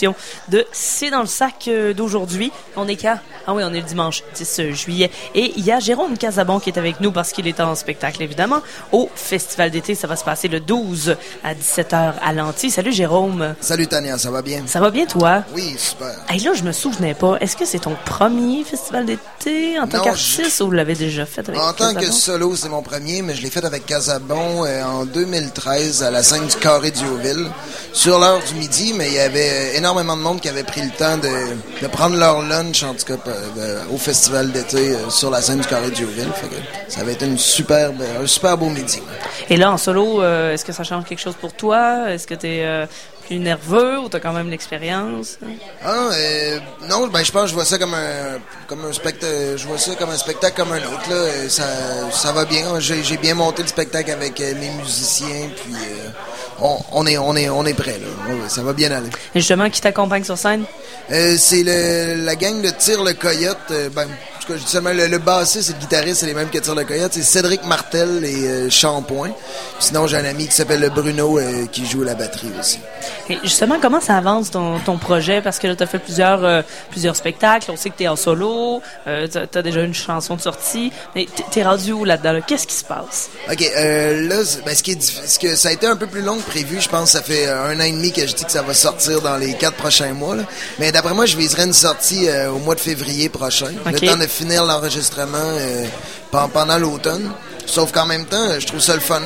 de C'est dans le sac euh, d'aujourd'hui. On est quand? Ah oui, on est le dimanche 10 juillet. Et il y a Jérôme Casabon qui est avec nous parce qu'il est en spectacle, évidemment, au Festival d'été. Ça va se passer le 12 à 17h à l'Anti. Salut Jérôme. Salut Tania, ça va bien? Ça va bien toi? Oui, super. Et là, je me souvenais pas. Est-ce que c'est ton premier festival d'été en tant qu'artiste ou vous l'avez déjà fait avec En tant que solo, c'est mon premier, mais je l'ai fait avec Casabon euh, en 2013 à la scène du Carré du Hauville sur l'heure du midi, mais il y avait énormément énormément de monde qui avait pris le temps de, prendre leur lunch, en tout cas, euh, au festival d'été euh, sur la scène du Carré du Haut-Ville. Ça avait été une superbe, un super beau midi. Et là, en solo, euh, est-ce que ça change quelque chose pour toi? Est-ce que tu es plus nerveux ou tu as quand même l'expérience? Ah, non, ben, je pense que je vois ça comme un, comme un spectacle, je vois ça comme un spectacle comme un autre, là. Ça, ça va bien. J'ai bien monté le spectacle avec mes musiciens, puis on, est, on, est, on est prêt. Là. ça va bien aller. Et justement, qui t'accompagne sur scène? Euh, c'est la gang de Tire le Coyote. Euh, ben, le, le bassiste et le guitariste, c'est les mêmes que Tire le Coyote. C'est Cédric Martel et euh. Sinon, j'ai un ami qui s'appelle Bruno euh, qui joue la batterie aussi. Et justement, comment ça avance ton, ton projet? Parce que là, tu as fait plusieurs, euh, plusieurs spectacles. On sait que tu es en solo. tu as, déjà une chanson de sortie. Mais tu es rendu où là-dedans? Qu'est-ce qui se passe? OK. là, ben, ce, qui est, ce que ça a été un peu plus long que prévu. Je pense que ça fait un an et demi que je dis que ça va sortir dans les quatre prochains mois. Mais d'après moi, je viserai une sortie au mois de février prochain. Le temps de finir l'enregistrement euh, pendant l'automne. Sauf qu'en même temps, je trouve ça le fun.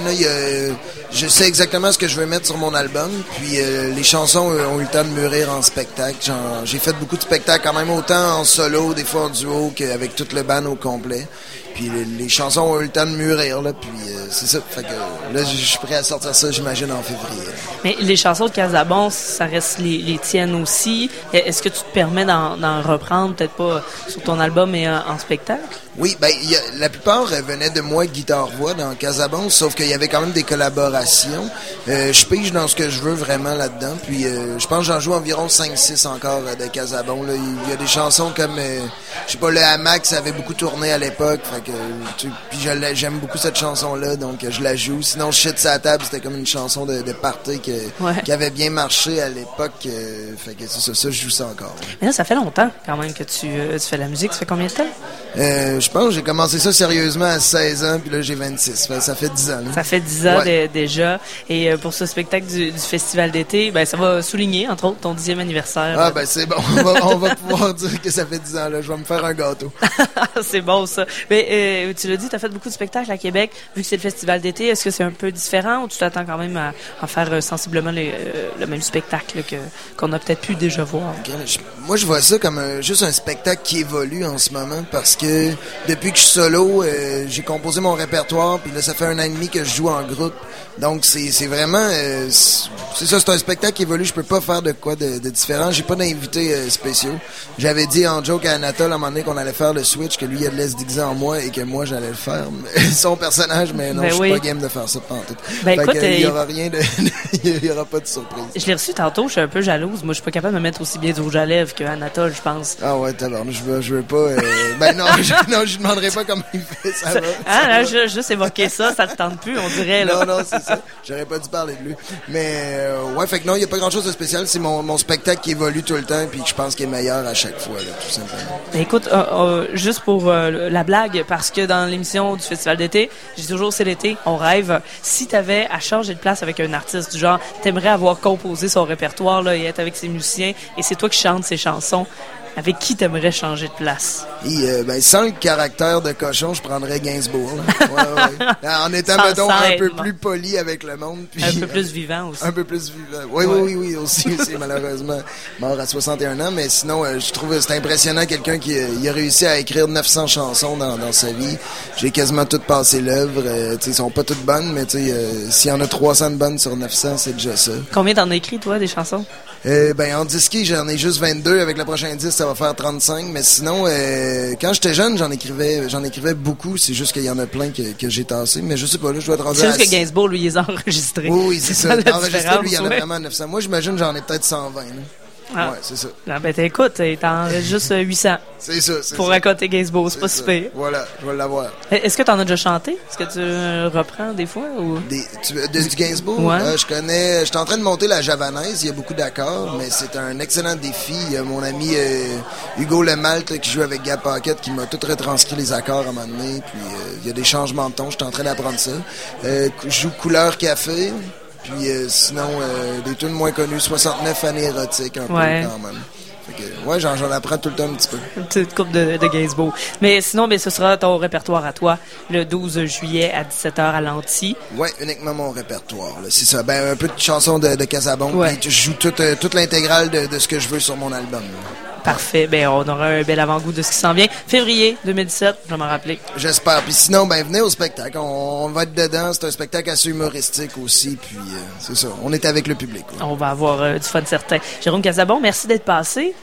je sais exactement ce que je veux mettre sur mon album. Puis euh, les chansons ont eu le temps de mûrir en spectacle. J'ai fait beaucoup de spectacles quand même, autant en solo, des fois en duo, qu'avec toute le band au complet. Puis les, chansons ont eu le temps de mûrir, là, puis euh, c'est ça. Là, je suis prêt à sortir ça, j'imagine, en février. Mais les chansons de Casabon, ça reste les, tiennes aussi. Est-ce que tu te permets d'en reprendre, peut-être pas sur ton album, mais en, spectacle? Oui, ben la plupart venaient de moi, guitare-voix, dans Casabon, sauf qu'il y avait quand même des collaborations. Euh, je pige dans ce que je veux vraiment là-dedans, puis euh, je pense que j'en joue environ 5-6 encore de Casabon. Il y a des chansons comme, je sais pas, le Hamac, ça avait beaucoup tourné à l'époque, puis j'aime beaucoup cette chanson-là, donc je la joue. Sinon, Shit sa table, c'était comme une chanson de, de party qui avait bien marché à l'époque. Euh, fait que ça, ça, je joue ça encore. Mais là, ça fait longtemps quand même que tu, euh, tu fais la musique. Ça fait combien de temps? Euh, je pense que j'ai commencé ça sérieusement à 16 ans, puis là, j'ai 26. ça fait 10 ans. Ça fait 10 ans déjà. Et pour ce spectacle du, festival d'été, ben, ça va souligner, entre autres, ton dixième anniversaire. Ah, ben c'est bon. On va, pouvoir dire que ça fait 10 ans. Là. Je vais me faire un gâteau. c'est bon, ça. Mais euh, tu l'as dit, tu as fait beaucoup de spectacles à Québec. Vu que c'est le festival d'été, est-ce que c'est un peu différent ou tu t'attends quand même à, faire euh, sensiblement euh, le même spectacle que, qu'on a peut-être pu déjà voir? moi, je vois ça comme juste un spectacle qui évolue en ce moment parce que depuis que je suis solo, j'ai composé mon répertoire, puis là, ça fait un an et demi que je joue en groupe. Donc, c'est, c'est vraiment... c'est ça, c'est un spectacle qui évolue. Je peux pas faire de quoi de, de différent. J'ai pas d'invités spéciaux. J'avais dit en joke à Anatole à un moment donné qu'on allait faire le switch, que lui, il allait se déguiser en moi et que moi j'allais le faire. Son personnage, mais non, ben je suis pas game de faire ça tout. Ben écoute, il y aura rien de, il y aura pas de surprise. Je l'ai reçu tantôt, je suis un peu jalouse. Moi, je suis pas capable de me mettre aussi bien du rouge à lèvres que Anatole, je pense. Ah ouais, alors, je veux, je veux pas. Euh, ben non, je, non, je demanderai pas comment il fait. Ça, va. Ah là, je, juste évoquer ça, ça te tente plus, on dirait là. Non, non, c'est ça. J'aurais pas dû parler de lui. Mais euh, ouais, fait que non, il y a pas grand chose de spécial. C'est mon, mon spectacle qui évolue tout le temps, puis je pense qu'il est meilleur à chaque fois, là, tout simplement. Écoute, euh, juste pour la blague, parce que dans l'émission du festival d'été, j'ai toujours c'est l'été, on rêve. Si tu avais à changer de place avec un artiste du genre, t'aimerais avoir composé son répertoire là, et être avec ses musiciens, et c'est toi qui chantes ses chansons, avec qui t'aimerais changer de place? Et, euh, ben, sans le caractère de cochon, je prendrais Gainsbourg. En étant, mettons, un peu plus poli avec le monde. un peu plus vivant aussi. Un peu plus vivant. Oui, oui, oui, oui, aussi. malheureusement mort à 61 ans. Mais sinon, euh, je trouve c'est impressionnant quelqu'un qui euh, a réussi à écrire 900 chansons dans, dans sa vie. J'ai quasiment toutes passé l'œuvre. Euh, ils sont pas toutes bonnes, mais s'il y en a 300 de bonnes sur 900, c'est déjà ça. Combien t'en as écrit, toi, des chansons? Ben, en disque, j'en ai juste 22. Avec le prochain disque, ça va faire 35. Mais sinon, euh, quand j'étais jeune, j'en écrivais, j'en écrivais beaucoup. C'est juste qu'il y en a plein que, que j'ai tassé. Mais je sais pas, là, je dois être rendu C'est juste que Gainsbourg, lui, les a enregistrés. Oui, oui, c'est ça. Enregistré, lui, il y en a vraiment 900. Moi, j'imagine, j'en ai peut-être 120. Ah. Ouais, c'est ça. Ah, ben, t'écoutes, t'en as juste 800. C'est ça, c'est Pour raconter Gainsbourg, c'est pas super. Voilà, je vais l'avoir. Est-ce que t'en as déjà chanté? Est-ce que tu reprends des fois? Ou? Des, tu, de, du Gainsbourg? Ouais. Euh, je connais, je suis en train de monter la javanaise, il y a beaucoup d'accords, mais c'est un excellent défi. Il y a mon ami euh, Hugo Lemalte qui joue avec Gab Pocket qui m'a tout retranscrit les accords à un moment donné, puis euh, il y a des changements de ton, je suis en train d'apprendre ça. Je joue couleur café, puis euh, sinon, euh, des tunes moins connues, 69 années érotiques un Ouais. peu quand même. Fait que, ouais, j'en, j'en apprends tout le temps un petit peu. Une petite coupe de, de Gainsbourg. Mais sinon, ben, ce sera ton répertoire à toi le 12 juillet à 17h à l'Anti. Ouais, uniquement mon répertoire. là. C'est ça. Ben, un peu de chansons de, de Casabon. Ouais. Puis je joue toute, euh, toute l'intégrale de, de ce que je veux sur mon album. là. Parfait. Ben, on aura un bel avant-goût de ce qui s'en vient. Février 2017, je vais m'en rappeler. J'espère. Puis sinon, ben venez au spectacle. On, on va être dedans. C'est un spectacle assez humoristique aussi. Puis euh, c'est ça. On est avec le public. On va avoir euh, du fun certain. Jérôme Casabon, merci d'être passé.